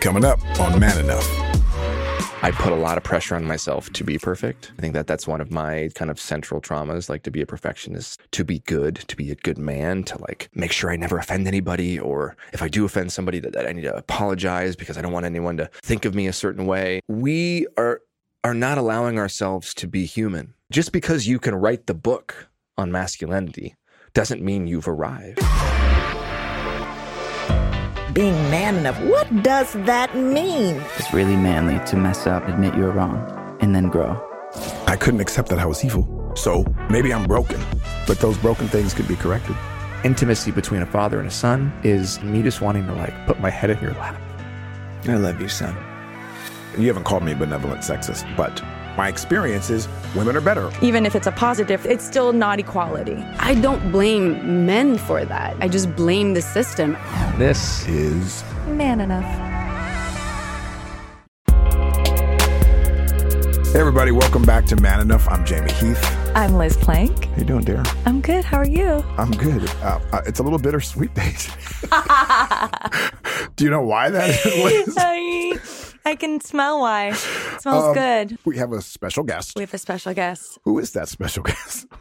Coming up on Man Enough. I put a lot of pressure on myself to be perfect. I think that that's one of my kind of central traumas, like to be a perfectionist, to be good, to be a good man, to like make sure I never offend anybody, or if I do offend somebody, that, that I need to apologize because I don't want anyone to think of me a certain way. We are are not allowing ourselves to be human. Just because you can write the book on masculinity doesn't mean you've arrived. Being man enough, what does that mean? It's really manly to mess up, admit you're wrong, and then grow. I couldn't accept that I was evil. So maybe I'm broken, but those broken things could be corrected. Intimacy between a father and a son is me just wanting to like put my head in your lap. I love you, son. You haven't called me benevolent sexist, but my experience is women are better. Even if it's a positive, it's still not equality. I don't blame men for that. I just blame the system. This Is Man enough. hey everybody, welcome back to Man Enough. I'm Jamey Heath. I'm Liz Plank. How you doing, dear? I'm good. How are you? I'm good. Uh, uh, it's a little bittersweet days. Do you know why that is? Liz? I, I can smell why. It smells Um, good. We have a special guest. We have a special guest. Who is that special guest?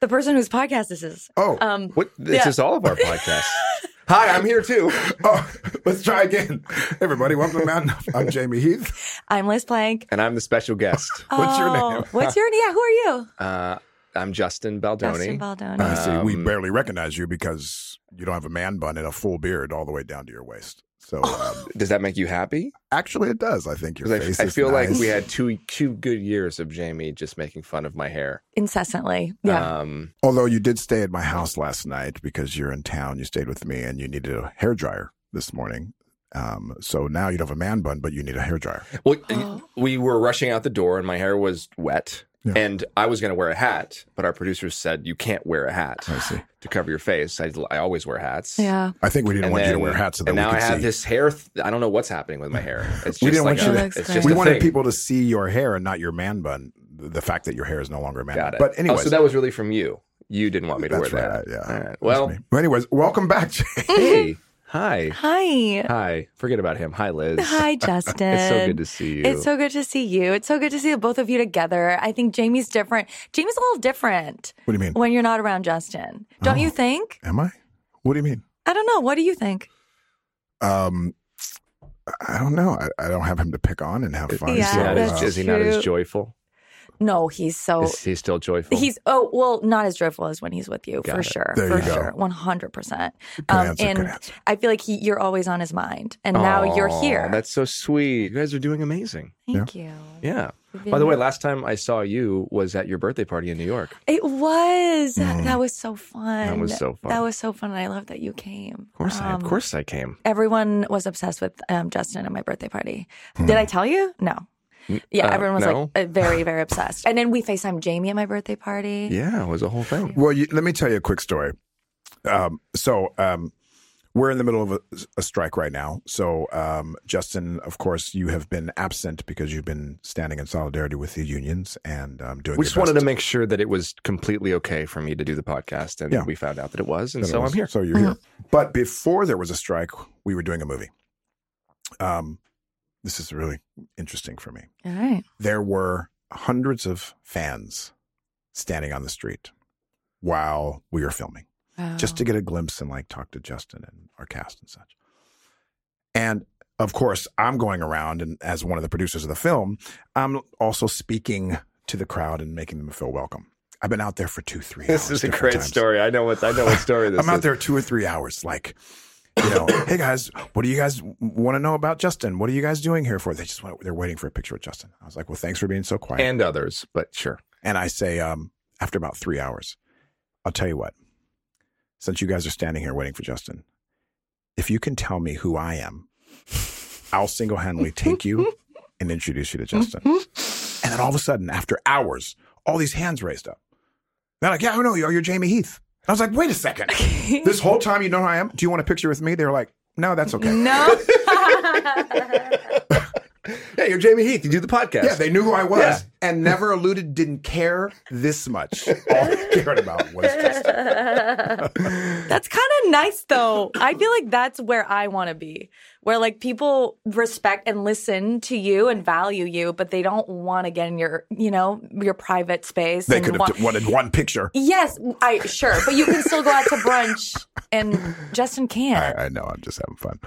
The person whose podcast this is. Oh, Um, what this Yeah. is all of our podcasts. Hi, I'm here too. oh, let's try again. Everybody, welcome to Man Enough. I'm Jamey Heath. I'm Liz Plank. And I'm the special guest. What's your Oh, name? What's your name? Yeah, who are you? Uh, I'm Justin Baldoni. Justin Baldoni. I see. We Um, barely recognize you because you don't have a man bun and a full beard all the way down to your waist. So um, Does that make you happy? actually, it does. I think your 'Cause face. I, I is feel like we had two two good years of Jamey just making fun of my hair. Incessantly. Yeah. Um, Although you did stay at my house last night because you're in town, you stayed with me, and you needed a hair dryer this morning. Um, so now you don't have a man bun, but you need a hair dryer. well, Oh. we were rushing out the door, and my hair was wet. Yeah. And I was going to wear a hat, but our producers said you can't wear a hat I see. to cover your face. I, I always wear hats. yeah. I think we didn't And want you to wear hats so that and we now could I have see. this hair. Th- I don't know what's happening with my hair. It's just We didn't like want you to- It's just we wanted thing. people to see your hair and not your man bun. The the fact that your hair is no longer a man Got bun. it. But anyway, oh, so that was really from you. You didn't want me to that's wear right. that. Yeah. All right. Well, me. Well, anyways, welcome back. Jay. hey, hi, Hi. hi. Forget about him. Hi, Liz. Hi, Justin. It's so good to see you. It's so good to see you. It's so good to see the both of you together. I think Jamey's different. Jamey's a little different What do you mean? when you're not around Justin. Don't Oh. you think? Am I? What do you mean? I don't know. What do you think? Um, I don't know. I, I don't have him to pick on and have fun. Yeah, Is he not as- is he not as joyful? No, he's so Is he still joyful? he's oh well, not as joyful as when he's with you Got for it. sure, There for you go. sure, one hundred percent. Good Um, answer, and. I feel like he, you're always on his mind, and now you're here. That's so sweet. You guys are doing amazing. Thank you. Yeah. We've By the way, last time I saw you was at your birthday party in New York. It was. Mm. That was so fun. That was so fun. That was so fun. And I love that you came. Of course, I, of Um, course I came. Everyone was obsessed with um, Justin at my birthday party. Did I tell you? No. Yeah, uh, everyone was no? like uh, very, very obsessed. And then we FaceTime Jamey at my birthday party. Yeah, it was a whole thing. Well, you, let me tell you a quick story. Um, so um, we're in the middle of a, a strike right now. So um, Justin, of course, you have been absent because you've been standing in solidarity with the unions and um, doing. We your just wanted to make sure that it was completely okay for me to do the podcast, and Yeah. we found out that it was, and that so was. I'm here. So you're here. But before there was a strike, we were doing a movie. Um, this is really interesting for me. All right. There were hundreds of fans standing on the street while we were filming. Wow. just to get a glimpse and like talk to Justin and our cast and such. And of course, I'm going around and as one of the producers of the film, I'm also speaking to the crowd and making them feel welcome. I've been out there for two, three. This hours is a great times. story. I know what I know what story this is. I'm out is. there two or three hours, like, you know, hey guys, what do you guys want to know about Justin? What are you guys doing here for? They just want, they're waiting for a picture with Justin. I was like, well, thanks for being so quiet. and others, but sure. And I say, um, after about three hours, I'll tell you what, since you guys are standing here waiting for Justin, if you can tell me who I am, I'll single handedly take you and introduce you to Justin. And then all of a sudden, after hours, all these hands raised up. They're like, yeah, I know you. You're Jamey Heath. I was like, wait a second. this whole time you know who I am? Do you want a picture with me? They were like, no, that's okay. No. Hey, you're Jamey Heath. You do the podcast. Yeah, they knew who I was. Yeah. and never alluded, didn't care this much. All he cared about was Justin. That's kind of nice though. I feel like that's where I want to be. Where like people respect and listen to you and value you, but they don't want to get in your, you know, your private space. They and could have want- wanted one picture. Yes, I sure, but you can still go out to brunch, and Justin can't. I, I know. I'm just having fun.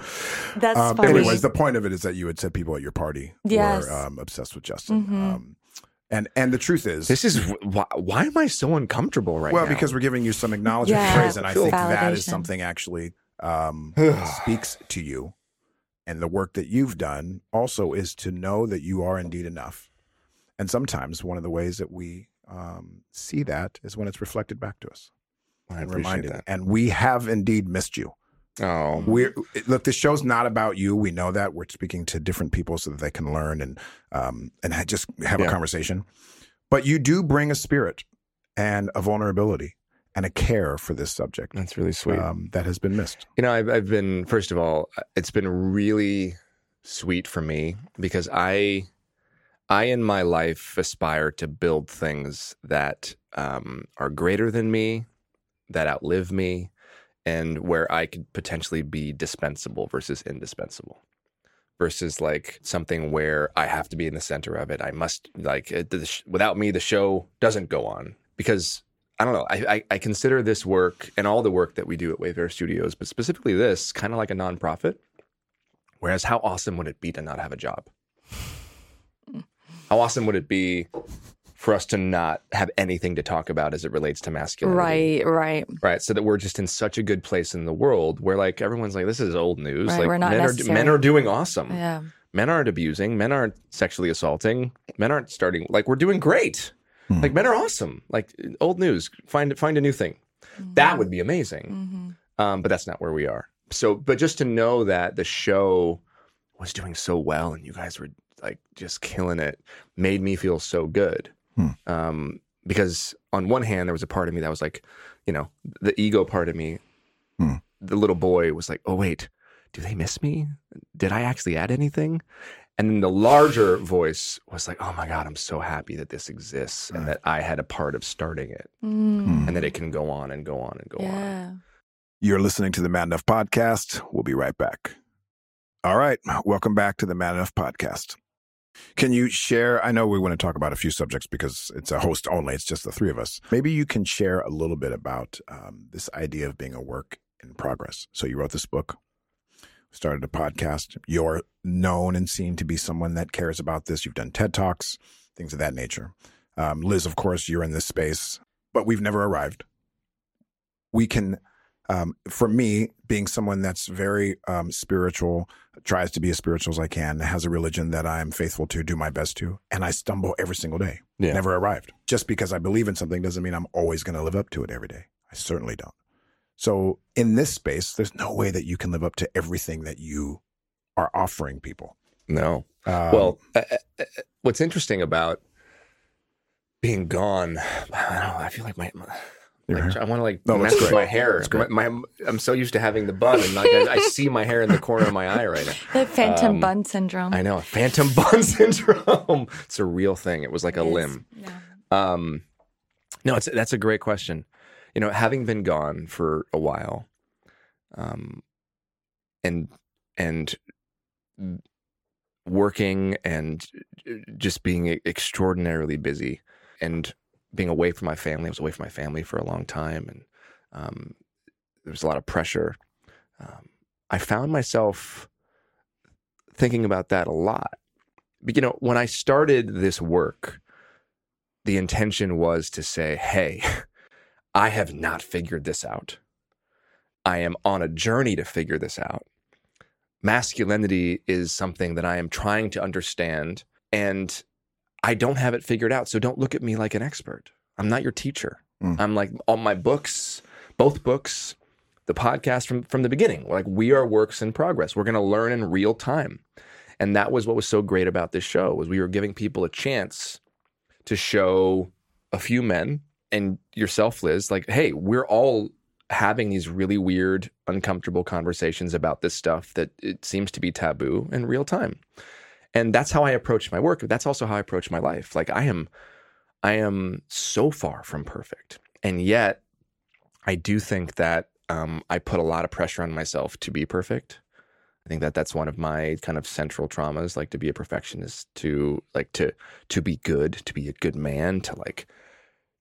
That's Um, funny. anyways, the point of it is that you had said people at your party Yes. were um, obsessed with Justin. Mhm. Um, and and the truth is, This is why, why am I so uncomfortable right well, now? Well, because we're giving you some acknowledgement Yeah, praise, and I think that is something actually um, speaks to you. And the work that you've done also is to know that you are indeed enough. And sometimes one of the ways that we um, see that is when it's reflected back to us I and appreciate reminded. that. And we have indeed missed you. Oh, We're look. This show's not about you. We know that. We're speaking to different people so that they can learn and um and ha- just have a conversation. But you do bring a spirit and a vulnerability and a care for this subject that's really sweet. um, that has been missed. You know, I've, I've been, first of all, it's been really sweet for me because I, I in my life aspire to build things that um, are greater than me, that outlive me, and where I could potentially be dispensable versus indispensable. Versus like something where I have to be in the center of it. I must like it, without me, the show doesn't go on because I don't know. I, I, I consider this work and all the work that we do at Wayfarer Studios, but specifically this, kind of like a nonprofit. Whereas, how awesome would it be to not have a job? How awesome would it be for us to not have anything to talk about as it relates to masculinity? right, right. Right. So that we're just in such a good place in the world where like everyone's like, this is old news. Right, like we're not men are men are doing awesome. Yeah. Men aren't abusing. Men aren't sexually assaulting. Men aren't starting like we're doing great. Hmm. Like men are awesome. Like old news. Find find a new thing. That would be amazing. Mhm. Um, but that's not where we are. So, but just to know that the show was doing so well and you guys were like just killing it made me feel so good. Hmm. Um, because on one hand, there was a part of me that was like, you know, the ego part of me, Hmm. the little boy was like, oh, wait, do they miss me? Did I actually add anything? And then the larger voice was like, oh my God, I'm so happy that this exists and that I had a part of starting it Mm. and that it can go on and go on and go on. You're listening to the Man Enough podcast. We'll be right back. All right, welcome back to the Man Enough podcast. Can you share? I know we want to talk about a few subjects because it's a host only. It's just the three of us. Maybe you can share a little bit about um, this idea of being a work in progress. So you wrote this book, started a podcast. You're known and seen to be someone that cares about this. You've done TED Talks, things of that nature. Um, Liz, of course, you're in this space, but we've never arrived. We can, um, for me, being someone that's very um, spiritual, tries to be as spiritual as I can, has a religion that I am faithful to, do my best to, and I stumble every single day. Yeah. Never arrived. Just because I believe in something doesn't mean I'm always going to live up to it every day. I certainly don't. So in this space, there's no way that you can live up to everything that you are offering people. No. Um, well, uh, uh, what's interesting about being gone, I don't know. I feel like my, my like, hair? I want to like No, mess with my hair. My, my, I'm so used to having the bun, and like I, I see my hair in the corner of my eye right now. The phantom Um, bun syndrome. I know, phantom bun syndrome. It's a real thing. It was like a It is. limb. Yeah. Um, no, it's that's a great question. You know, having been gone for a while, um, and and working and just being e, extraordinarily busy, and being away from my family. I was away from my family for a long time, and um, there was a lot of pressure. Um, I found myself thinking about that a lot. But, you know, when I started this work, the intention was to say, hey, I have not figured this out. I am on a journey to figure this out. Masculinity is something that I am trying to understand, and I don't have it figured out. So don't look at me like an expert. I'm not your teacher. Mm. I'm like all my books, both books, the podcast from from the beginning. Like we are works in progress. We're going to learn in real time. And that was what was so great about this show was we were giving people a chance to show a few men and yourself, Liz, like, hey, we're all having these really weird, uncomfortable conversations about this stuff that it seems to be taboo in real time. And that's how I approach my work. That's also how I approach my life. Like I am, I am so far from perfect. And yet I do think that um, I put a lot of pressure on myself to be perfect. I think that that's one of my kind of central traumas, like to be a perfectionist, to like to to be good, to be a good man, to like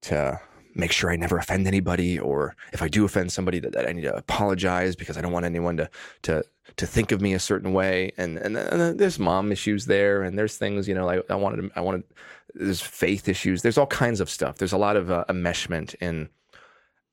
to make sure I never offend anybody, or if I do offend somebody, that, that I need to apologize because I don't want anyone to to to think of me a certain way. And and, and there's mom issues there, and there's things you know like I wanted I wanted there's faith issues. There's all kinds of stuff. There's a lot of uh, enmeshment in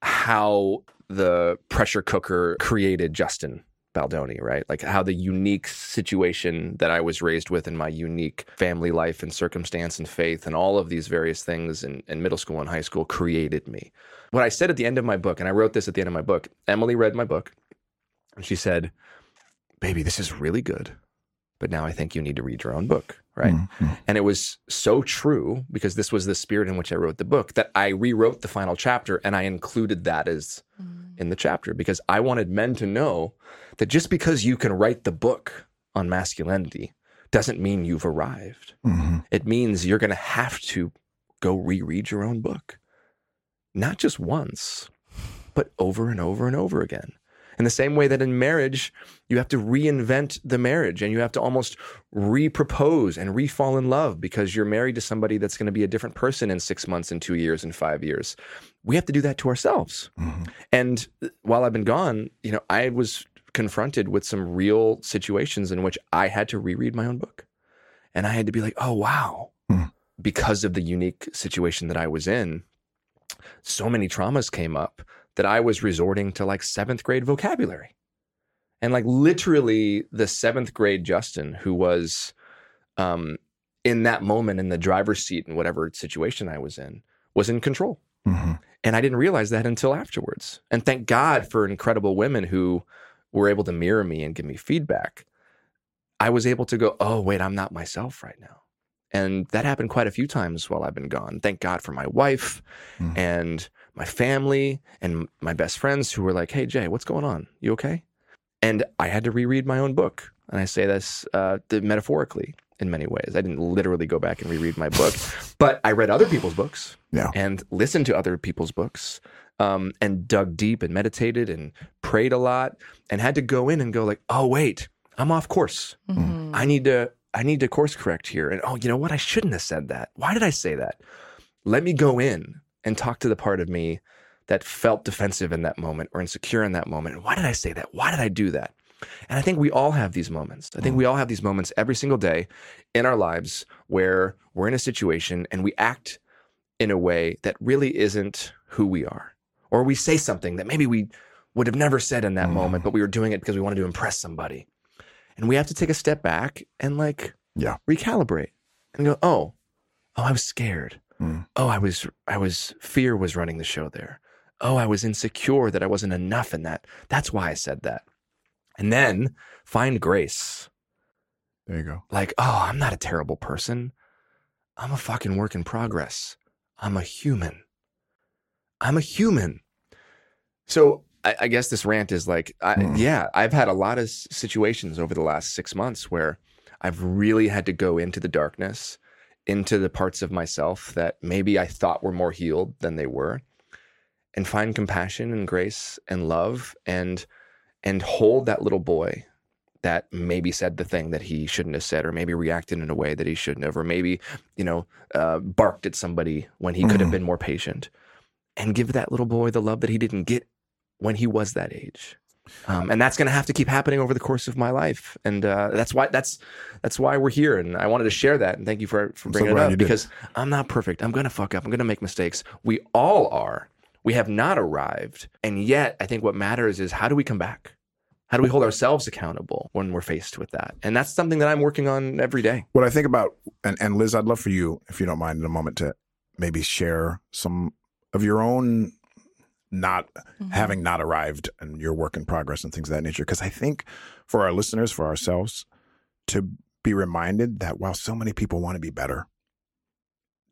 how the pressure cooker created Justin Baldoni, right? Like how the unique situation that I was raised with in my unique family life and circumstance and faith and all of these various things in, in middle school and high school created me. What I said at the end of my book, and I wrote this at the end of my book, Emily read my book and she said, Baby, this is really good. But now I think you need to read your own book, right? Mm-hmm. And it was so true because this was the spirit in which I wrote the book that I rewrote the final chapter and I included that as in the chapter because I wanted men to know that just because you can write the book on masculinity doesn't mean you've arrived. Mm-hmm. It means you're going to have to go reread your own book, not just once, but over and over and over again. In the same way that in marriage, you have to reinvent the marriage and you have to almost re-propose and re-fall in love because you're married to somebody that's going to be a different person in six months and two years and five years. We have to do that to ourselves. Mm-hmm. And while I've been gone, you know, I was confronted with some real situations in which I had to reread my own book. And I had to be like, oh, wow. Hmm. Because of the unique situation that I was in, so many traumas came up that I was resorting to like seventh grade vocabulary. And like literally the seventh grade Justin, who was um, in that moment in the driver's seat in whatever situation I was in, was in control. Mm-hmm. And I didn't realize that until afterwards. And thank God for incredible women who were able to mirror me and give me feedback. I was able to go, oh, wait, I'm not myself right now. And that happened quite a few times while I've been gone. Thank God for my wife Mhm. and my family and my best friends who were like, hey, Jay, what's going on? You okay? And I had to reread my own book. And I say this uh, the- metaphorically in many ways. I didn't literally go back and reread my book, but I read other people's books Yeah. and listened to other people's books um, and dug deep and meditated and prayed a lot and had to go in and go like, oh wait, I'm off course. Mhm. I need to I need to course correct here. And oh, you know what? I shouldn't have said that. Why did I say that? Let me go in and talk to the part of me that felt defensive in that moment or insecure in that moment. And Why did I say that? Why did I do that? And I think we all have these moments. I think we all have these moments every single day in our lives where we're in a situation and we act in a way that really isn't who we are. Or we say something that maybe we would have never said in that Mm. moment, but we were doing it because we wanted to impress somebody. And we have to take a step back and like Yeah. recalibrate and go, oh, oh, I was scared. Mm. Oh, I was, I was, fear was running the show there. Oh, I was insecure that I wasn't enough in that. That's why I said that. And then find grace. There you go. Like, oh, I'm not a terrible person. I'm a fucking work in progress. I'm a human. I'm a human. So I, I guess this rant is like, I, Hmm. yeah, I've had a lot of situations over the last six months where I've really had to go into the darkness, into the parts of myself that maybe I thought were more healed than they were, and find compassion and grace and love and and hold that little boy that maybe said the thing that he shouldn't have said, or maybe reacted in a way that he shouldn't have, or maybe, you know, uh, barked at somebody when he could have Mhm. been more patient, and give that little boy the love that he didn't get when he was that age. Um, and that's going to have to keep happening over the course of my life, and uh, that's why that's that's why we're here. And I wanted to share that, and thank you for for I'm so bringing it up because I'm not perfect. I'm going to fuck up. I'm going to make mistakes. We all are. We have not arrived, and yet I think what matters is how do we come back. How do we hold ourselves accountable when we're faced with that? And that's something that I'm working on every day. What I think about, and, and Liz, I'd love for you, if you don't mind, in a moment to maybe share some of your own not Mm-hmm. having not arrived and your work in progress and things of that nature. Because I think for our listeners, for ourselves, to be reminded that while so many people want to be better,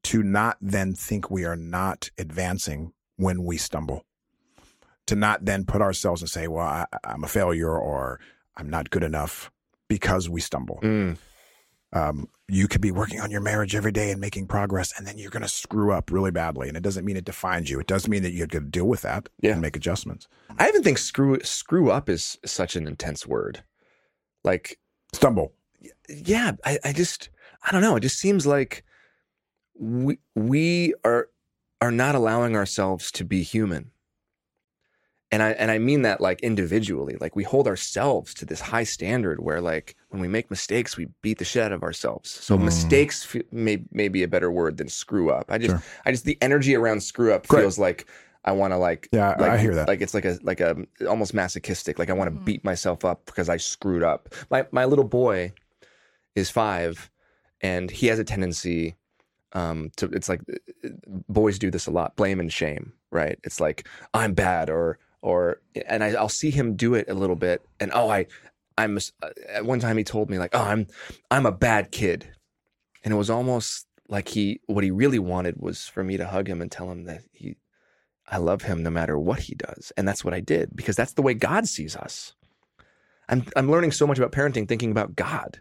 to not then think we are not advancing when we stumble, to not then put ourselves and say, well, I, I'm a failure or I'm not good enough because we stumble Mm. Um, you could be working on your marriage every day and making progress, and then you're going to screw up really badly. And it doesn't mean it defines you. It does mean that you have to deal with that Yeah. and make adjustments. I even think screw screw up is such an intense word. Like, Stumble. yeah, I, I just I don't know. It just seems like we we are are not allowing ourselves to be human. And I and I mean that like individually. Like we hold ourselves to this high standard where like when we make mistakes, we beat the shit out of ourselves. So Mm. mistakes f- may may be a better word than screw up. I just Sure. I just the energy around screw up Great. feels like I want to like Yeah, like, I hear that. Like it's like a like a almost masochistic. Like I want to beat myself up because I screwed up. My my little boy is five, and he has a tendency um to. It's like boys do this a lot. Blame and shame. Right. It's like I'm bad or or and I, I'll see him do it a little bit, and oh I I'm uh, at one time he told me like oh I'm I'm a bad kid, and it was almost like he what he really wanted was for me to hug him and tell him that he I love him no matter what he does. And that's what I did because that's the way God sees us. I'm I'm learning so much about parenting thinking about God.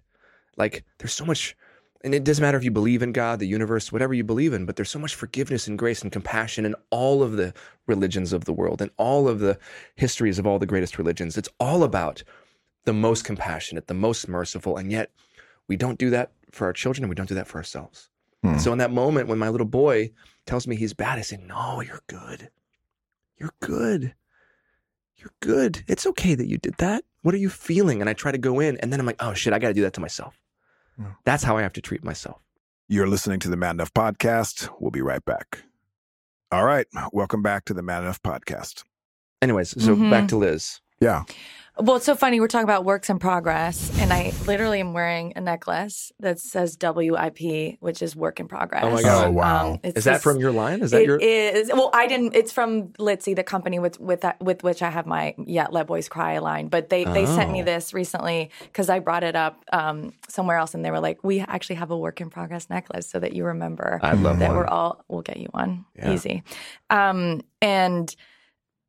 Like there's so much and it doesn't matter if you believe in God, the universe, whatever you believe in, but there's so much forgiveness and grace and compassion in all of the religions of the world and all of the histories of all the greatest religions. It's all about the most compassionate, the most merciful, and yet we don't do that for our children and we don't do that for ourselves. Hmm. So in that moment when my little boy tells me he's bad, I say, "No, you're good. You're good. You're good. It's okay that you did that. What are you feeling?" And I try to go in, and then I'm like, "Oh shit, I got to do that to myself." Yeah. That's how I have to treat myself. You're listening to the Man Enough Podcast. We'll be right back. All right. Welcome back to the Man Enough Podcast. Anyways, so Mhm. back to Liz. Yeah. Well, it's so funny. We're talking about works in progress, and I literally am wearing a necklace that says WIP, which is work in progress. Oh my God. Oh, wow. it's Is that from your line? Is that It your? is- Well, I didn't. It's from Litzy, the company with with that, with which I have my yeah Let Boys Cry line. But they they sent me Oh. this recently because I brought it up um, somewhere else, and they were like, "We actually have a work in progress necklace, so that you remember I love that one. we're all. We'll get you one Yeah. easy." Um, and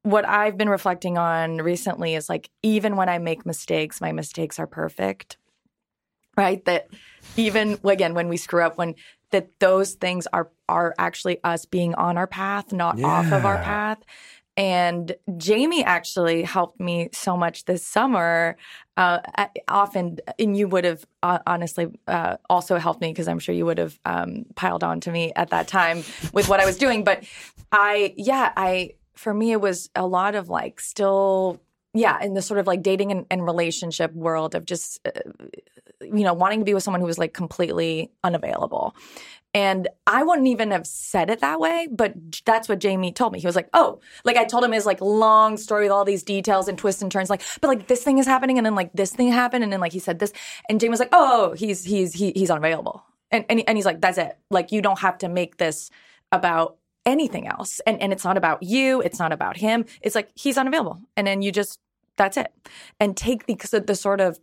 what I've been reflecting on recently is like even when I make mistakes, my mistakes are perfect. Right? That even again when we screw up, when that those things are are actually us being on our path, not off of our path. And Jamey actually helped me so much this summer. Uh, often, and you would have uh, honestly uh, also helped me because I'm sure you would have um, piled on to me at that time with what I was doing. But I, yeah, I for me it was a lot of like still, yeah, in the sort of like dating and, and relationship world of just, uh, you know, wanting to be with someone who was like completely unavailable. And I wouldn't even have said it that way, but that's what Jamey told me. He was like, "Oh, like I told him his like long story with all these details and twists and turns, like, but like this thing is happening, and then like this thing happened, and then like he said this, and Jamey was like, "Oh, he's he's he, he's unavailable," and and, and he's like, "That's it. Like you don't have to make this about anything else, and and it's not about you, it's not about him. It's like he's unavailable, and then you just that's it, and take the the sort of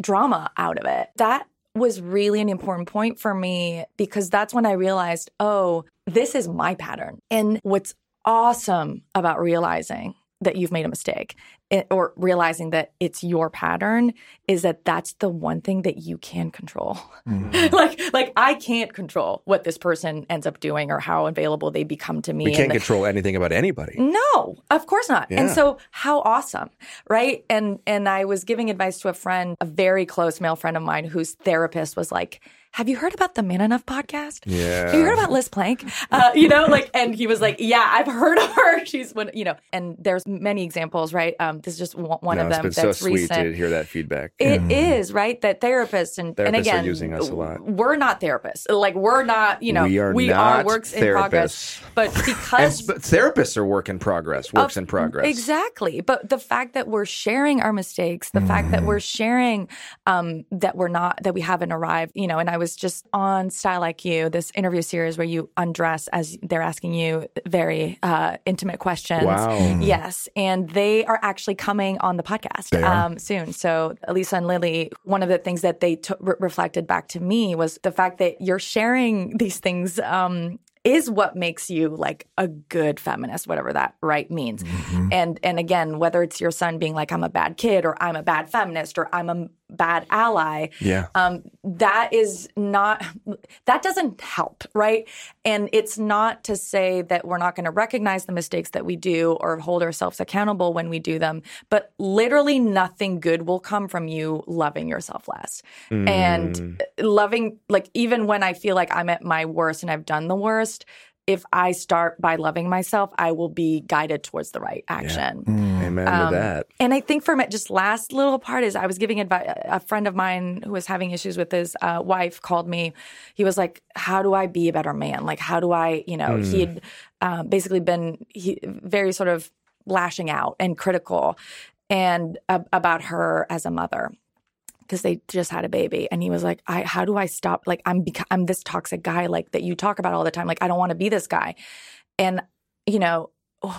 drama out of it. That was really an important point for me because that's when I realized, oh, this is my pattern. And what's awesome about realizing that you've made a mistake it, or realizing that it's your pattern is that that's the one thing that you can control. Mm-hmm. like like I can't control what this person ends up doing or how available they become to me. we can't the- control anything about anybody. no, of course not. And so how awesome, right? And and I was giving advice to a friend, a very close male friend of mine whose therapist was like, "Have you heard about the Man Enough podcast? Yeah. Have you heard about Liz Plank? Uh, you know, like, and he was like, "Yeah, I've heard of her. She's one, you know." And there's many examples, right? Um, this is just one, one no, of it's them been that's so sweet recent. to hear that feedback. It is right that therapists and, and Therapists are again using us a lot. We're not therapists. Like we're not, you know, We are not works in progress. therapists. But And because sp- therapists are work in progress, works in progress. Exactly. But the fact that we're sharing our mistakes, the fact that we're sharing um, that we're not, that we haven't arrived, you know, and I was just on Style Like U, this interview series where you undress as they're asking you very uh, intimate questions. Wow. Yes. And they are actually coming on the podcast um, soon. So, Elisa and Lily, one of the things that they t- re- reflected back to me was the fact that you're sharing these things. Um, is what makes you like a good feminist, whatever that right means. Mm-hmm. And and again, whether it's your son being like, I'm a bad kid or I'm a bad feminist or I'm a bad ally Yeah. um, that is not that doesn't help right? And it's not to say that we're not going to recognize the mistakes that we do or hold ourselves accountable when we do them but literally nothing good will come from you loving yourself less. And loving like even when i feel like i'm at my worst and i've done the worst if i start by loving myself i will be guided towards the right action Amen um, to that. and I think for me, just last little part is I was giving advice. A friend of mine who was having issues with his uh, wife called me. He was like, "How do I be a better man? Like, how do I, you know?" He'd um, basically been he, very sort of lashing out and critical, and uh, about her as a mother because they just had a baby and he was like I how do I stop like I'm bec- I'm this toxic guy like that you talk about all the time like I don't want to be this guy and you know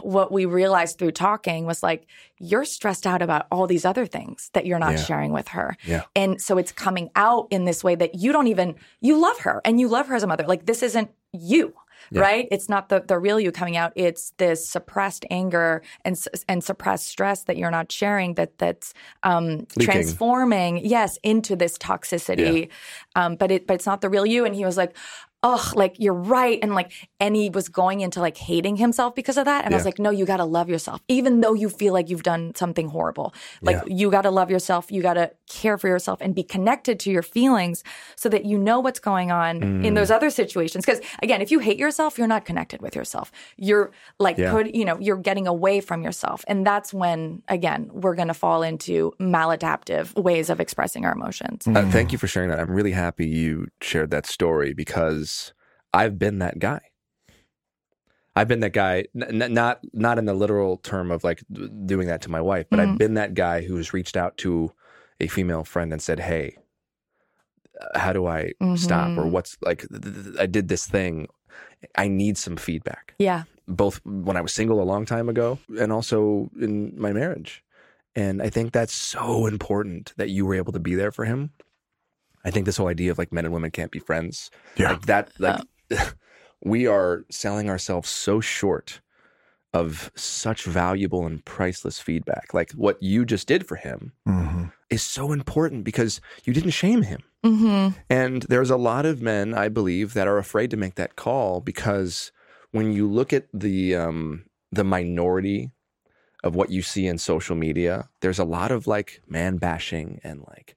what we realized through talking was like you're stressed out about all these other things that you're not Yeah. sharing with her Yeah. and so it's coming out in this way that you don't even you love her and you love her as a mother like this isn't you Yeah. right? It's not the the real you coming out. It's this suppressed anger and and suppressed stress that you're not sharing that that's um transforming yes into this toxicity. Um but it but it's not the real you. And he was like oh like you're right. And like and he was going into like hating himself because of that. And i was like no you got to love yourself even though you feel like you've done something horrible. Like Yeah. you got to love yourself. You got to care for yourself and be connected to your feelings so that you know what's going on Mm. in those other situations. Because again if you hate yourself you're not connected with yourself. You're like Yeah. put you know you're getting away from yourself. And that's when again we're going to fall into maladaptive ways of expressing our emotions. Uh, thank you for sharing that. I'm really happy you shared that story because I've been that guy. I've been that guy, n- n- not not in the literal term of like d- doing that to my wife, but I've been that guy who has reached out to a female friend and said, "Hey, uh, how do I stop?" Or what's like, th- th- th- I did this thing. I need some feedback. yeah both when I was single a long time ago and also in my marriage. And I think that's so important that you were able to be there for him. I think this whole idea of like men and women can't be friends, Yeah. like that, like we are selling ourselves so short of such valuable and priceless feedback. Like what you just did for him hmm is so important because you didn't shame him. mm-hmm. And there's a lot of men, I believe, that are afraid to make that call because when you look at the um, the minority of what you see in social media, there's a lot of like man bashing and like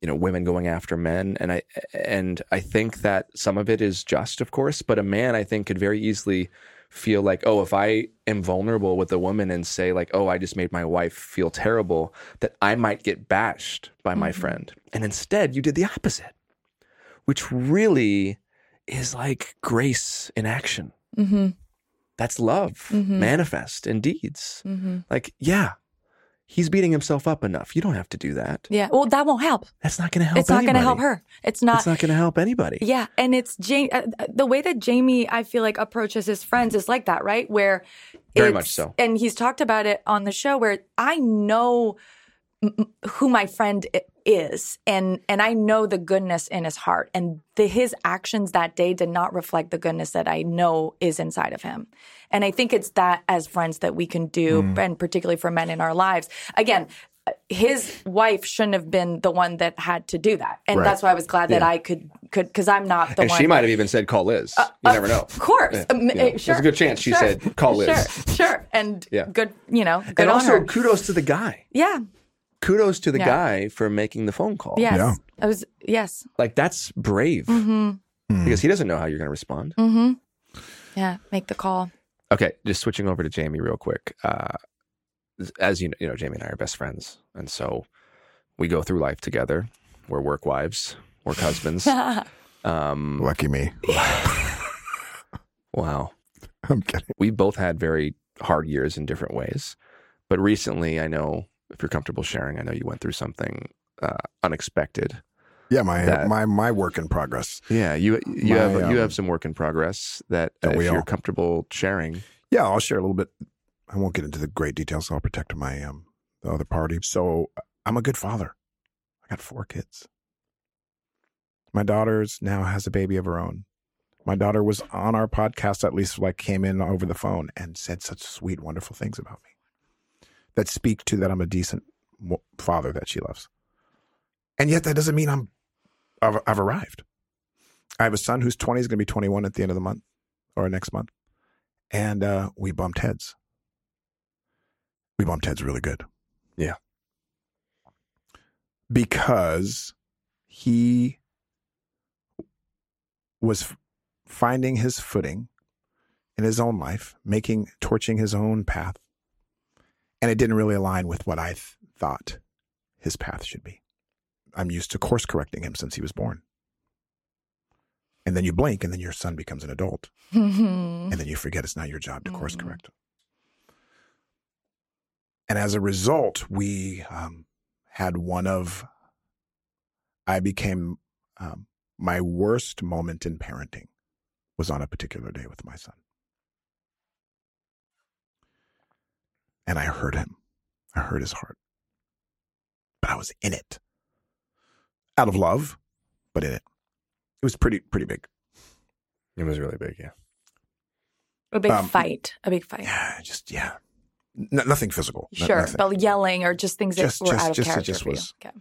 you know women going after men, and I and I think that some of it is just, of course, but a man I think could very easily feel like, oh, if I am vulnerable with a woman and say like, oh, I just made my wife feel terrible, that I might get bashed by my friend, and instead you did the opposite which really is like grace in action. Mm-hmm. That's love Mhm. manifest in deeds. Mm-hmm. Like, yeah, he's beating himself up enough. You don't have to do that. yeah well that won't help That's not going to help. it's not going to help her it's not It's not going to help anybody. Yeah, and it's Jamey. Uh, the way that Jamey, I feel like, approaches his friends is like that, right? Where Very much so. And he's talked about it on the show where I know who my friend is, and and I know the goodness in his heart, and the, his actions that day did not reflect the goodness that I know is inside of him. And I think it's that as friends that we can do, Mm. and particularly for men in our lives. Again. His wife shouldn't have been the one that had to do that, and Right. that's why I was glad that Yeah. I could could because I'm not the one. And one. she might have even said, call Liz. you never know. Of course. Yeah, Um, yeah. uh, sure. There's a good chance she Sure. said, call Liz. Sure, sure. And Yeah. good, you know, good And also, her. kudos to the guy. Yeah. Kudos to the Yeah. guy for making the phone call. Yes. Yeah. I was, yes. Like, that's brave Mm-hmm. because he doesn't know how you're going to respond. Mm-hmm. Yeah. Make the call. Okay, just switching over to Jamey real quick. Uh, as you know, you know, Jamey and I are best friends, and so we go through life together. We're work wives, work husbands. Um, Lucky me. wow, I'm kidding. we both had very hard years in different ways, but recently, I know if you're comfortable sharing, I know you went through something uh, unexpected. Yeah, my That- my my work in progress. Yeah, you you My, have you um, have some work in progress that uh, if you're all? comfortable sharing. Yeah, I'll share a little bit. I won't get into the great details. So I'll protect my um the other party. So I'm a good father. I got four kids. My daughter's now has a baby of her own. My daughter was on our podcast, at least like came in over the phone and said such sweet, wonderful things about me that speak to that I'm a decent father that she loves. And yet that doesn't mean I'm I've, I've arrived. I have a son who's 20, is going to be 21 at the end of the month or next month. And uh, we bumped heads. We bumped heads really good. Yeah. Because he was finding his footing in his own life, making, torching his own path. And it didn't really align with what I th- thought his path should be. I'm used to course correcting him since he was born. And then you blink, and then your son becomes an adult. And then you forget it's not your job to course correct. And as a result, we um, had one of, I became, um, my worst moment in parenting was on a particular day with my son. And I heard him. I heard his heart. But I was in it. Out of love, but in it. It was pretty, pretty big. It was really big, yeah. A big Um, fight. A big fight. Yeah, just, yeah. N- nothing physical. Sure, nothing. but yelling or just things that Just- were just- out of just- it character just for was- you. Okay.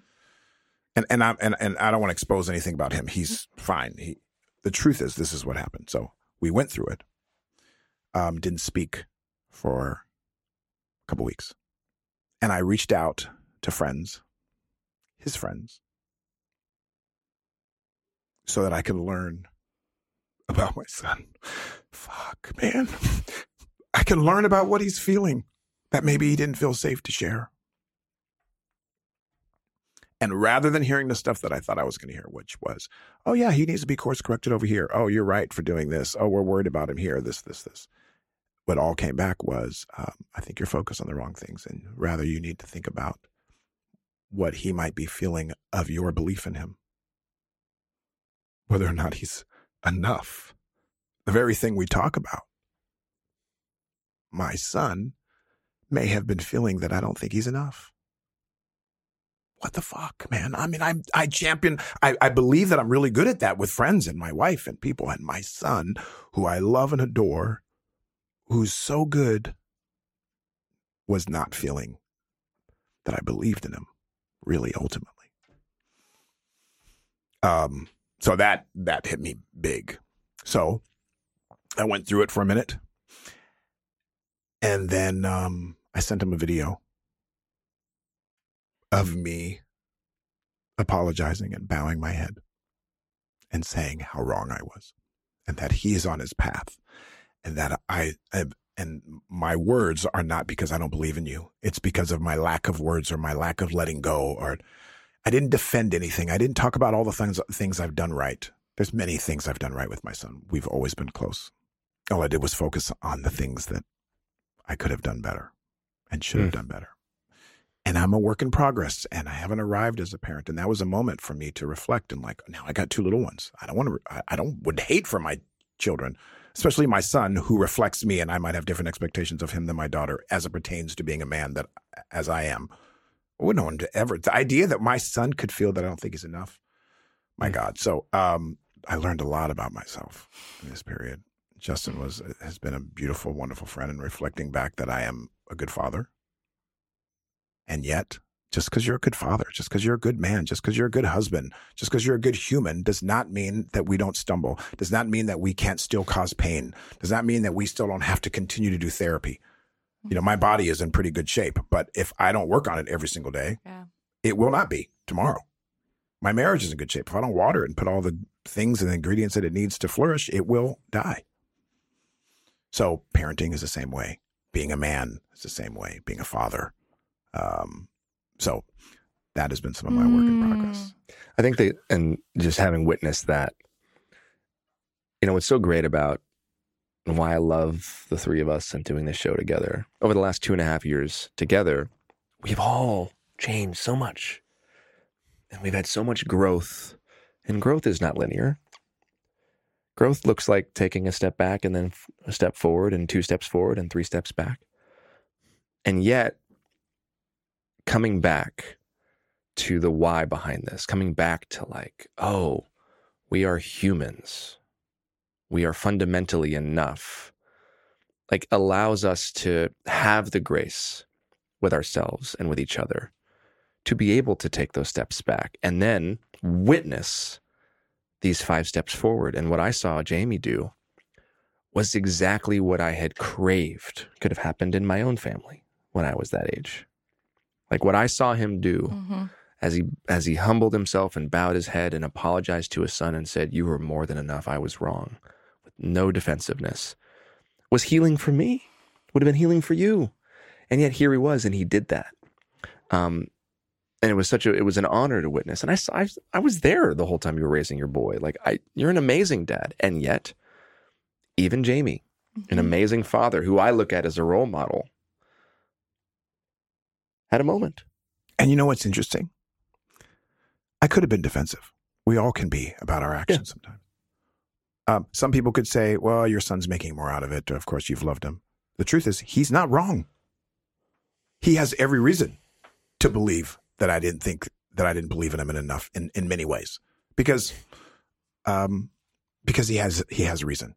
and and I and, and I don't want to expose anything about him. He's fine. He the truth is this is what happened. So we went through it. Um, didn't speak for a couple weeks, and I reached out to friends, his friends, so that I could learn about my son. Fuck, man, I can learn about what he's feeling that maybe he didn't feel safe to share. And rather than hearing the stuff that I thought I was going to hear, which was, oh, yeah, he needs to be course corrected over here. Oh, you're right for doing this. Oh, we're worried about him here. This, this, this. What all came back was, um, I think you're focused on the wrong things. And rather, you need to think about what he might be feeling of your belief in him, whether or not he's enough. The very thing we talk about. My son may have been feeling that I don't think he's enough what the fuck, man? I mean, I'm, I champion, I, I believe that I'm really good at that with friends and my wife and people and my son, who I love and adore, who's so good, was not feeling that I believed in him, really, ultimately. Um, so that, that hit me big. So I went through it for a minute. And then, um, I sent him a video of me apologizing and bowing my head and saying how wrong I was and that he is on his path and that I, I and my words are not because I don't believe in you. It's because of my lack of words or my lack of letting go or I didn't defend anything. I didn't talk about all the things things I've done right. There's many things I've done right with my son. We've always been close. All I did was focus on the things that I could have done better and should have Hmm. done better and I'm a work in progress and I haven't arrived as a parent. And that was a moment for me to reflect and like, now I got two little ones. I don't want to, I, I don't, would hate for my children, especially my son who reflects me and I might have different expectations of him than my daughter as it pertains to being a man that as I am. I wouldn't want to ever, the idea that my son could feel that I don't think he's enough. My God. So, um, I learned a lot about myself in this period. Justin was, has been a beautiful, wonderful friend and reflecting back that I am a good father. And yet, just because you're a good father, just because you're a good man, just because you're a good husband, just because you're a good human does not mean that we don't stumble, does not mean that we can't still cause pain, does not mean that we still don't have to continue to do therapy. You know, my body is in pretty good shape, but if I don't work on it every single day, Yeah. it will not be tomorrow. My marriage is in good shape. If I don't water it and put all the things and the ingredients that it needs to flourish, it will die. So parenting is the same way. Being a man is the same way. Being a father. Um, so that has been some of my work in progress. Mm. I think that, and just having witnessed that, you know, what's so great about and why I love the three of us and doing this show together over the last two and a half years together, we've all changed so much. And we've had so much growth. And growth is not linear. Growth looks like taking a step back and then a step forward and two steps forward and three steps back. And yet, coming back to the why behind this, coming back to like, oh, we are humans. We are fundamentally enough. Like allows us to have the grace with ourselves and with each other to be able to take those steps back and then witness these five steps forward. And what I saw Jamey do was exactly what I had craved could have happened in my own family when I was that age. Like what I saw him do Mm-hmm. as he as he humbled himself and bowed his head and apologized to his son and said, "You were more than enough. I was wrong," with no defensiveness, was healing for me. Would have been healing for you, and yet here he was, and he did that. Um, and it was such a it was an honor to witness. And I saw I, I was there the whole time you were raising your boy. Like I, you're an amazing dad, and yet, even Jamey, an amazing father who I look at as a role model, had a moment. And you know what's interesting? I could have been defensive. We all can be about our actions sometimes. Um, some people could say, well, your son's making more out of it. Of course, you've loved him. The truth is, he's not wrong. He has every reason to believe that I didn't think that I didn't believe in him in enough in, in many ways because, um, because he has he has a reason.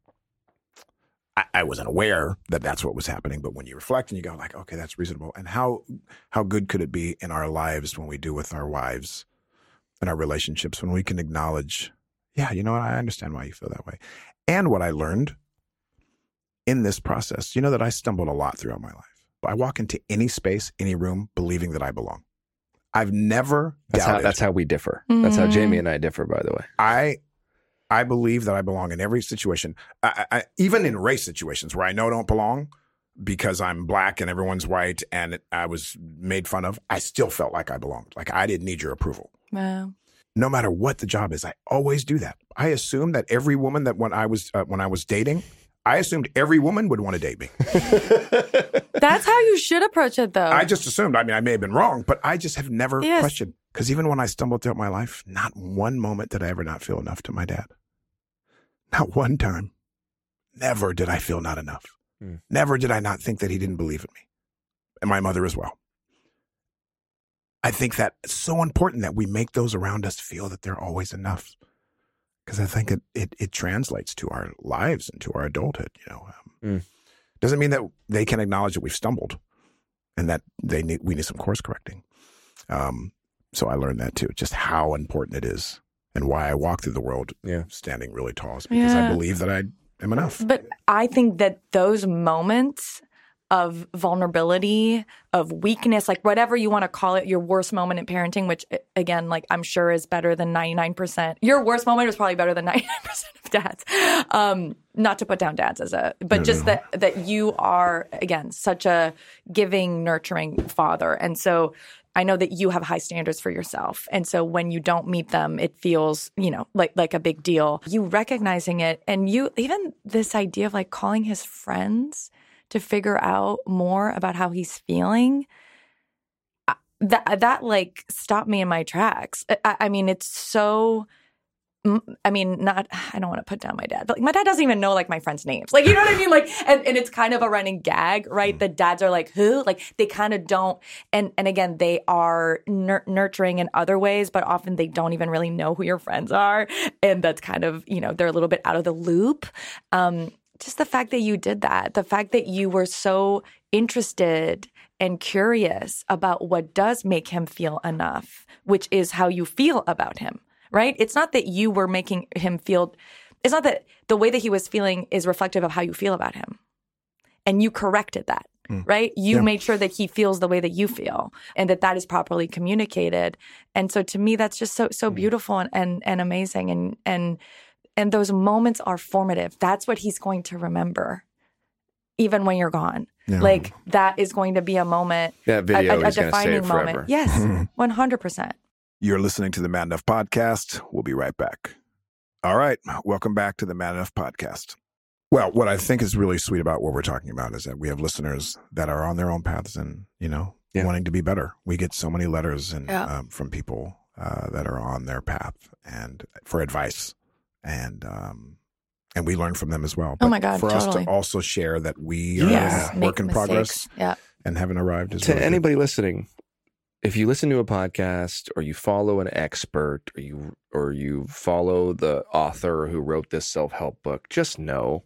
I, I wasn't aware that that's what was happening, but when you reflect and you go like, okay, that's reasonable. And how how good could it be in our lives when we do with our wives and our relationships when we can acknowledge, yeah, you know what, I understand why you feel that way. And what I learned in this process, you know that I stumbled a lot throughout my life. I walk into any space, any room, believing that I belong. I've never That's how doubted. that's how we differ. That's how Mhm. Jamey and I differ, by the way. I I believe that I belong in every situation, I, I, even in race situations where I know I don't belong because I'm black and everyone's white and I was made fun of. I still felt like I belonged. Like I didn't need your approval. Wow. No matter what the job is, I always do that. I assume that every woman that when I was uh, when I was dating, I assumed every woman would want to date me. That's how you should approach it, though. I just assumed. I mean, I may have been wrong, but I just have never Yes. questioned. Because even when I stumbled throughout my life, not one moment did I ever not feel enough to my dad. Not one time. Never did I feel not enough. Hmm. Never did I not think that he didn't believe in me. And my mother as well. I think that it's so important that we make those around us feel that they're always enough. Because I think it, it, it translates to our lives and to our adulthood, you know. Um, Hmm. Doesn't mean that they can acknowledge that we've stumbled and that they need we need some course correcting. Um, so I learned that too, just how important it is and why I walk through the world Yeah. standing really tall is because I believe that I am enough. But I think that those moments of vulnerability, of weakness, like whatever you want to call it, your worst moment in parenting, which again, like I'm sure is better than 99%. Your worst moment is probably better than 99% of dads. Um, not to put down dads as a, but No, just no. that, that you are, again, such a giving, nurturing father. And so I know that you have high standards for yourself. And so when you don't meet them, it feels, you know, like like a big deal. You recognizing it and you even this idea of like calling his friends to figure out more about how he's feeling. uh, That that like stopped me in my tracks. I, I mean, it's so I mean, not, I don't want to put down my dad, but like, my dad doesn't even know like my friends' names. Like, you know what I mean? Like, and, and it's kind of a running gag, right? The dads are like, who? Like, they kind of don't. And, and again, they are nur- nurturing in other ways, but often they don't even really know who your friends are. And that's kind of, you know, they're a little bit out of the loop. Um, just the fact that you did that, the fact that you were so interested and curious about what does make him feel enough, which is how you feel about him, right? It's not that you were making him feel, it's not that the way that he was feeling is reflective of how you feel about him. And you corrected that, hmm. right? You Yeah. made sure that he feels the way that you feel and that that is properly communicated. And so to me, that's just so, so hmm. beautiful and, and, and amazing. And, and, and those moments are formative. That's what he's going to remember, even when you're gone. Yeah. Like that is going to be a moment, That a, video a- a is going to stay defining moment. Yes, one hundred percent. You're listening to the Man Enough Podcast. We'll be right back. All right. Welcome back to the Man Enough Podcast. Well, what I think is really sweet about what we're talking about is that we have listeners that are on their own paths and, you know, Yeah. wanting to be better. We get so many letters and Yeah. um, from people uh, that are on their path and for advice. And, um, and we learn from them as well. Oh my God, For us to also share that we are Yes, a work in progress. Yeah, and haven't arrived is to really good. anybody listening, if you listen to a podcast or you follow an expert or you or you follow the author who wrote this self-help book, just know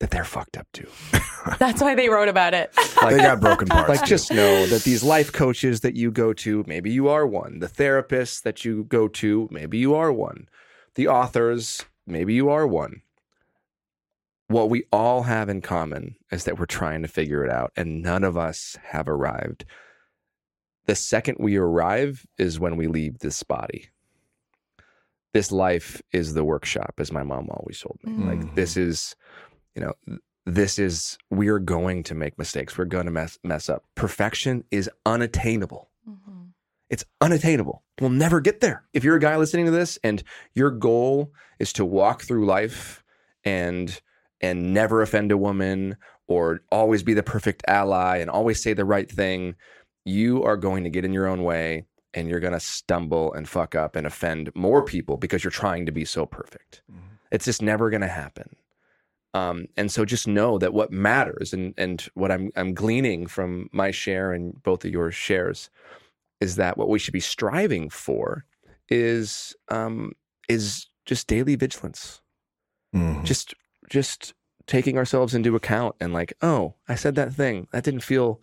that they're fucked up too. That's why they wrote about it. they got broken parts. Like, too. just know that these life coaches that you go to, maybe you are one. The therapists that you go to, maybe you are one. The authors, maybe you are one. What we all have in common is that we're trying to figure it out, and none of us have arrived. The second we arrive is when we leave this body. This life is the workshop, as my mom always told me. Like, mm. this is, you know, this is we're going to make mistakes. We're going to mess mess up. Perfection is unattainable. Mm-hmm. It's unattainable. We'll never get there. If you're a guy listening to this and your goal is to walk through life and and never offend a woman or always be the perfect ally and always say the right thing you are going to get in your own way and you're going to stumble and fuck up and offend more people because you're trying to be so perfect it's just never going to happen um, and so just know that what matters and, and what I'm, I'm gleaning from my share and both of your shares is that what we should be striving for is, um, is just daily vigilance. Mhm. Just, just taking ourselves into account and like, oh, I said that thing. That didn't feel,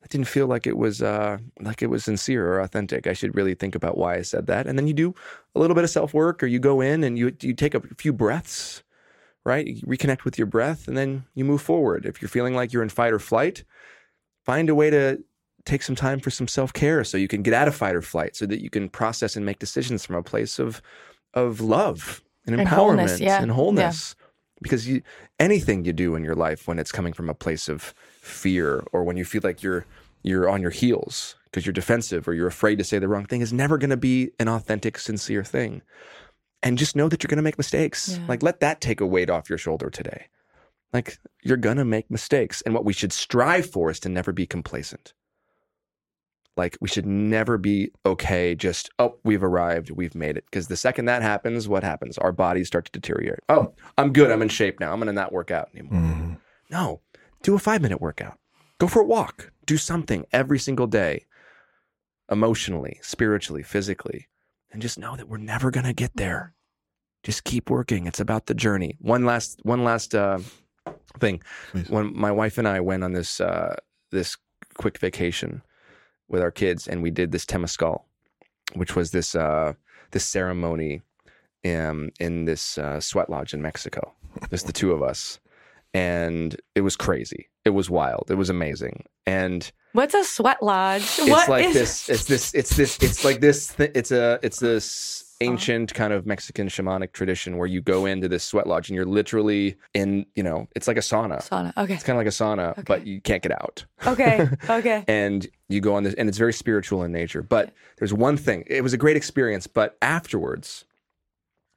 that didn't feel like it was, uh, like it was sincere or authentic. I should really think about why I said that. And then you do a little bit of self work or you go in and you, you take a few breaths right? You reconnect with your breath and then you move forward. If you're feeling like you're in fight or flight, find a way to take some time for some self-care so you can get out of fight or flight so that you can process and make decisions from a place of of love and And empowerment wholeness, yeah. and wholeness. Because you anything you do in your life when it's coming from a place of fear or when you feel like you're you're on your heels because you're defensive or you're afraid to say the wrong thing is never going to be an authentic sincere thing and just know that you're going to make mistakes. Yeah. Like, let that take a weight off your shoulder today. Like, you're going to make mistakes. And what we should strive for is to never be complacent. Like, we should never be okay, just, oh, we've arrived, we've made it. Because the second that happens, what happens? Our bodies start to deteriorate. Oh, I'm good, I'm in shape now, I'm to not work out anymore. Mhm. No, do a five minute workout. Go for a walk. Do something every single day, emotionally, spiritually, physically, and just know that we're never going to get there. Just keep working. It's about the journey. One last, one last uh, thing. Please. When my wife and I went on this uh, this quick vacation with our kids, and we did this temazcal, which was this uh, this ceremony um, in this uh, sweat lodge in Mexico. Just the two of us, and it was crazy. It was wild. It was amazing, and What's a sweat lodge? it's What like is- this. It's this. It's this. It's like this. Th- it's a. It's this ancient kind of Mexican shamanic tradition where you go into this sweat lodge and you're literally in. You know, it's like a sauna. sauna. Okay. It's kind of like a sauna, Okay. but you can't get out. Okay. Okay. And you go on this, and it's very spiritual in nature. But there's one thing. It was a great experience, but afterwards,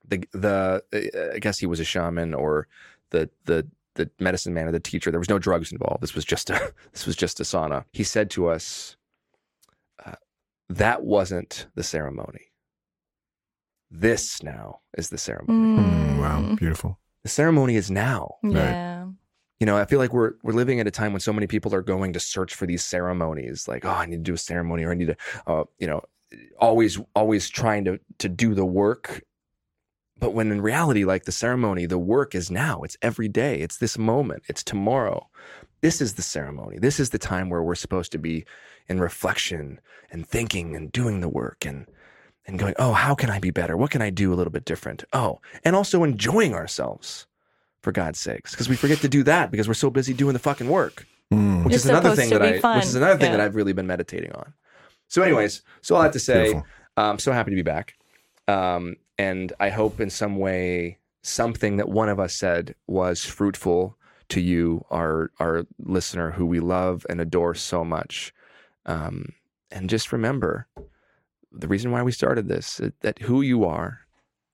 the the uh, I guess he was a shaman or the the the medicine man or the teacher. There was no drugs involved. This was just a this was just a sauna. He said to us, uh, "That wasn't the ceremony. This now is the ceremony. Mm, wow, beautiful. The ceremony is now." Yeah. You know, I feel like we're we're living at a time when so many people are going to search for these ceremonies. Like, oh, I need to do a ceremony, or I need to, uh, you know, always always trying to to do the work. But when in reality, like the ceremony, the work is now. It's every day. It's this moment. It's tomorrow. This is the ceremony. This is the time where we're supposed to be in reflection and thinking and doing the work and and going, oh, how can I be better? What can I do a little bit different? Oh, and also enjoying ourselves for God's sakes, because we forget to do that because we're so busy doing the fucking work, Mm. which You're is another thing that I, which is another thing yeah. that I've really been meditating on. So, anyways, so all I have to say, Beautiful. I'm so happy to be back, um, and I hope in some way something that one of us said was fruitful to you, our our listener, who we love and adore so much. Um, and just remember the reason why we started this that who you are,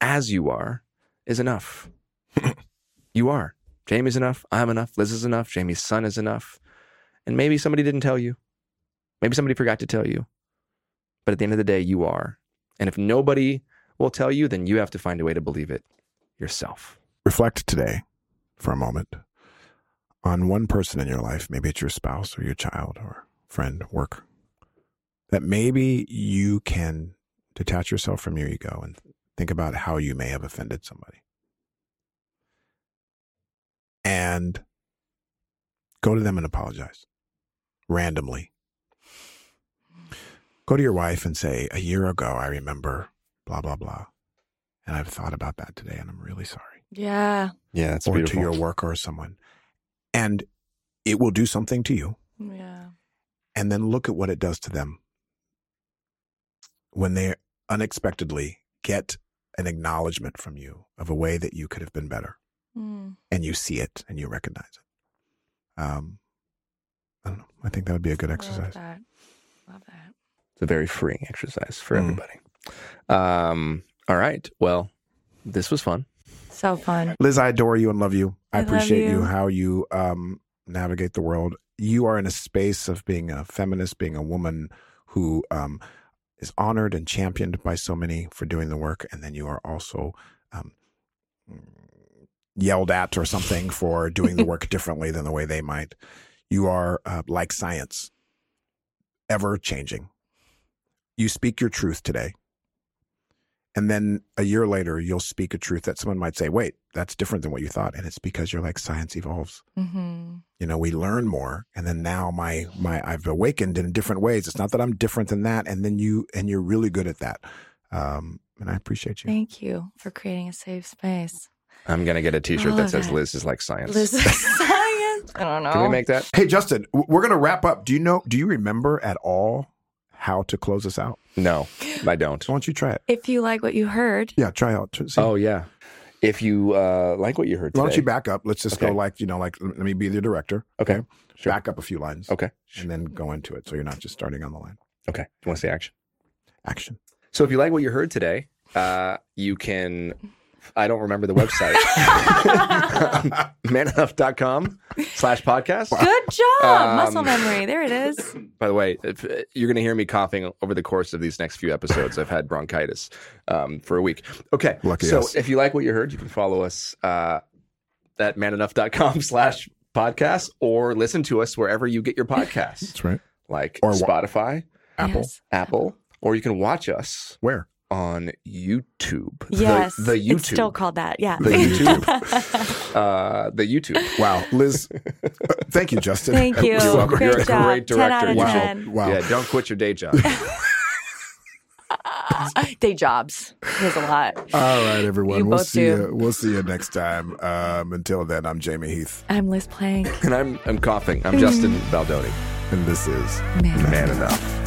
as you are, is enough. you are. Jamey's enough. I'm enough. Liz is enough. Jamey's son is enough. And maybe somebody didn't tell you. Maybe somebody forgot to tell you. But at the end of the day, you are. And if nobody will tell you, then you have to find a way to believe it yourself. Reflect today for a moment on one person in your life. Maybe it's your spouse or your child or friend, work. That maybe you can detach yourself from your ego and think about how you may have offended somebody. And and go to them and apologize randomly. Go to your wife and say, A year ago, I remember blah, blah, blah. And I've thought about that today and I'm really sorry. Yeah. Yeah, that's or beautiful. to your worker or someone. And it will do something to you. Yeah. And then look at what it does to them when they unexpectedly get an acknowledgement from you of a way that you could have been better Mm. and you see it and you recognize it. Um, I don't know. I think that would be a good Love exercise. that. Love that. It's a very freeing exercise for Mm. everybody. Um, all right. Well, this was fun. So fun. Liz, I adore you and love you. I, I appreciate you. you. how you um, navigate the world. You are in a space of being a feminist, being a woman who um, is honored and championed by so many for doing the work, and then you are also um, yelled at or something for doing the work differently than the way they might. You are uh, like science, ever changing. You speak your truth today. And then a year later, you'll speak a truth that someone might say, wait, that's different than what you thought. And it's because you're like science evolves. hmm You know, we learn more. And then now my, my, I've awakened in different ways. It's not that I'm different than that. And then you, and you're really good at that. Um, and I appreciate you. Thank you for creating a safe space. I'm gonna get a T-shirt that says it. "Liz is like science." Liz is science. I don't know. Can we make that? Hey, Justin, we're going to wrap up. Do you know, do you remember at all how to close us out? No, I don't. Why don't you try it? if you like what you heard, Yeah, try out. See. Oh yeah. If you uh, like what you heard Why don't you back up? Let's just go like, you know, like, let me be the director. Okay, sure. Back up a few lines. Okay, And then go into it. So you're not just starting on the line. okay. You want to say action? Action. So if you like what you heard today, uh, you can. I don't remember the website. Manenough.com slash podcast. good job. Um, Muscle memory. There it is. By the way, if, uh, you're going to hear me coughing over the course of these next few episodes. I've had bronchitis um, for a week. Okay. Lucky so us. if you like what you heard, you can follow us uh, at manenough.com slash podcast or listen to us wherever you get your podcasts, That's right. like Or wa- Spotify, Apple. Yes. Apple, or you can watch us Where? On YouTube. Yes. The, YouTube. It's still called that. Yeah. The YouTube. uh, the YouTube. Wow. Liz, uh, thank you, Justin. Thank you. You're welcome. Great You're a job. great 10 out director. of Wow. 10. Wow. Yeah, don't quit your day job. Day jobs. There's a lot. All right, everyone. You we'll both see do. you. We'll see you next time. Um, until then, I'm Jamey Heath, I'm Liz Plank. and I'm, I'm coughing. I'm Justin Baldoni. and this is Man. Man enough.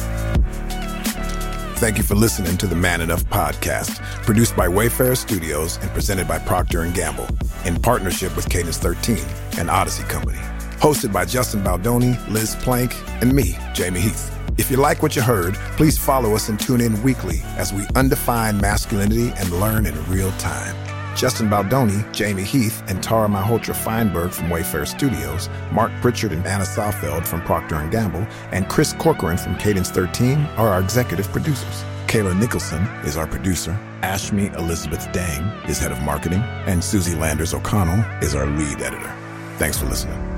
Thank you for listening to the Man Enough podcast, produced by Wayfarer Studios and presented by Procter Gamble in partnership with Cadence 13 and Audacy Company. Hosted by Justin Baldoni, Liz Plank, and me, Jamey Heath. If you like what you heard, please follow us and tune in weekly as we undefine masculinity and learn in real time. Justin Baldoni, Jamey Heath, and Tara Malhotra Feinberg from Wayfarer Studios, Mark Pritchard and Anna Sawfeld from Procter & Gamble, and Chris Corcoran from Cadence 13 are our executive producers. Kayla Nicholson is our producer. Ashmi Elizabeth Dang is head of marketing, and Susie Landers O'Connell is our lead editor. Thanks for listening.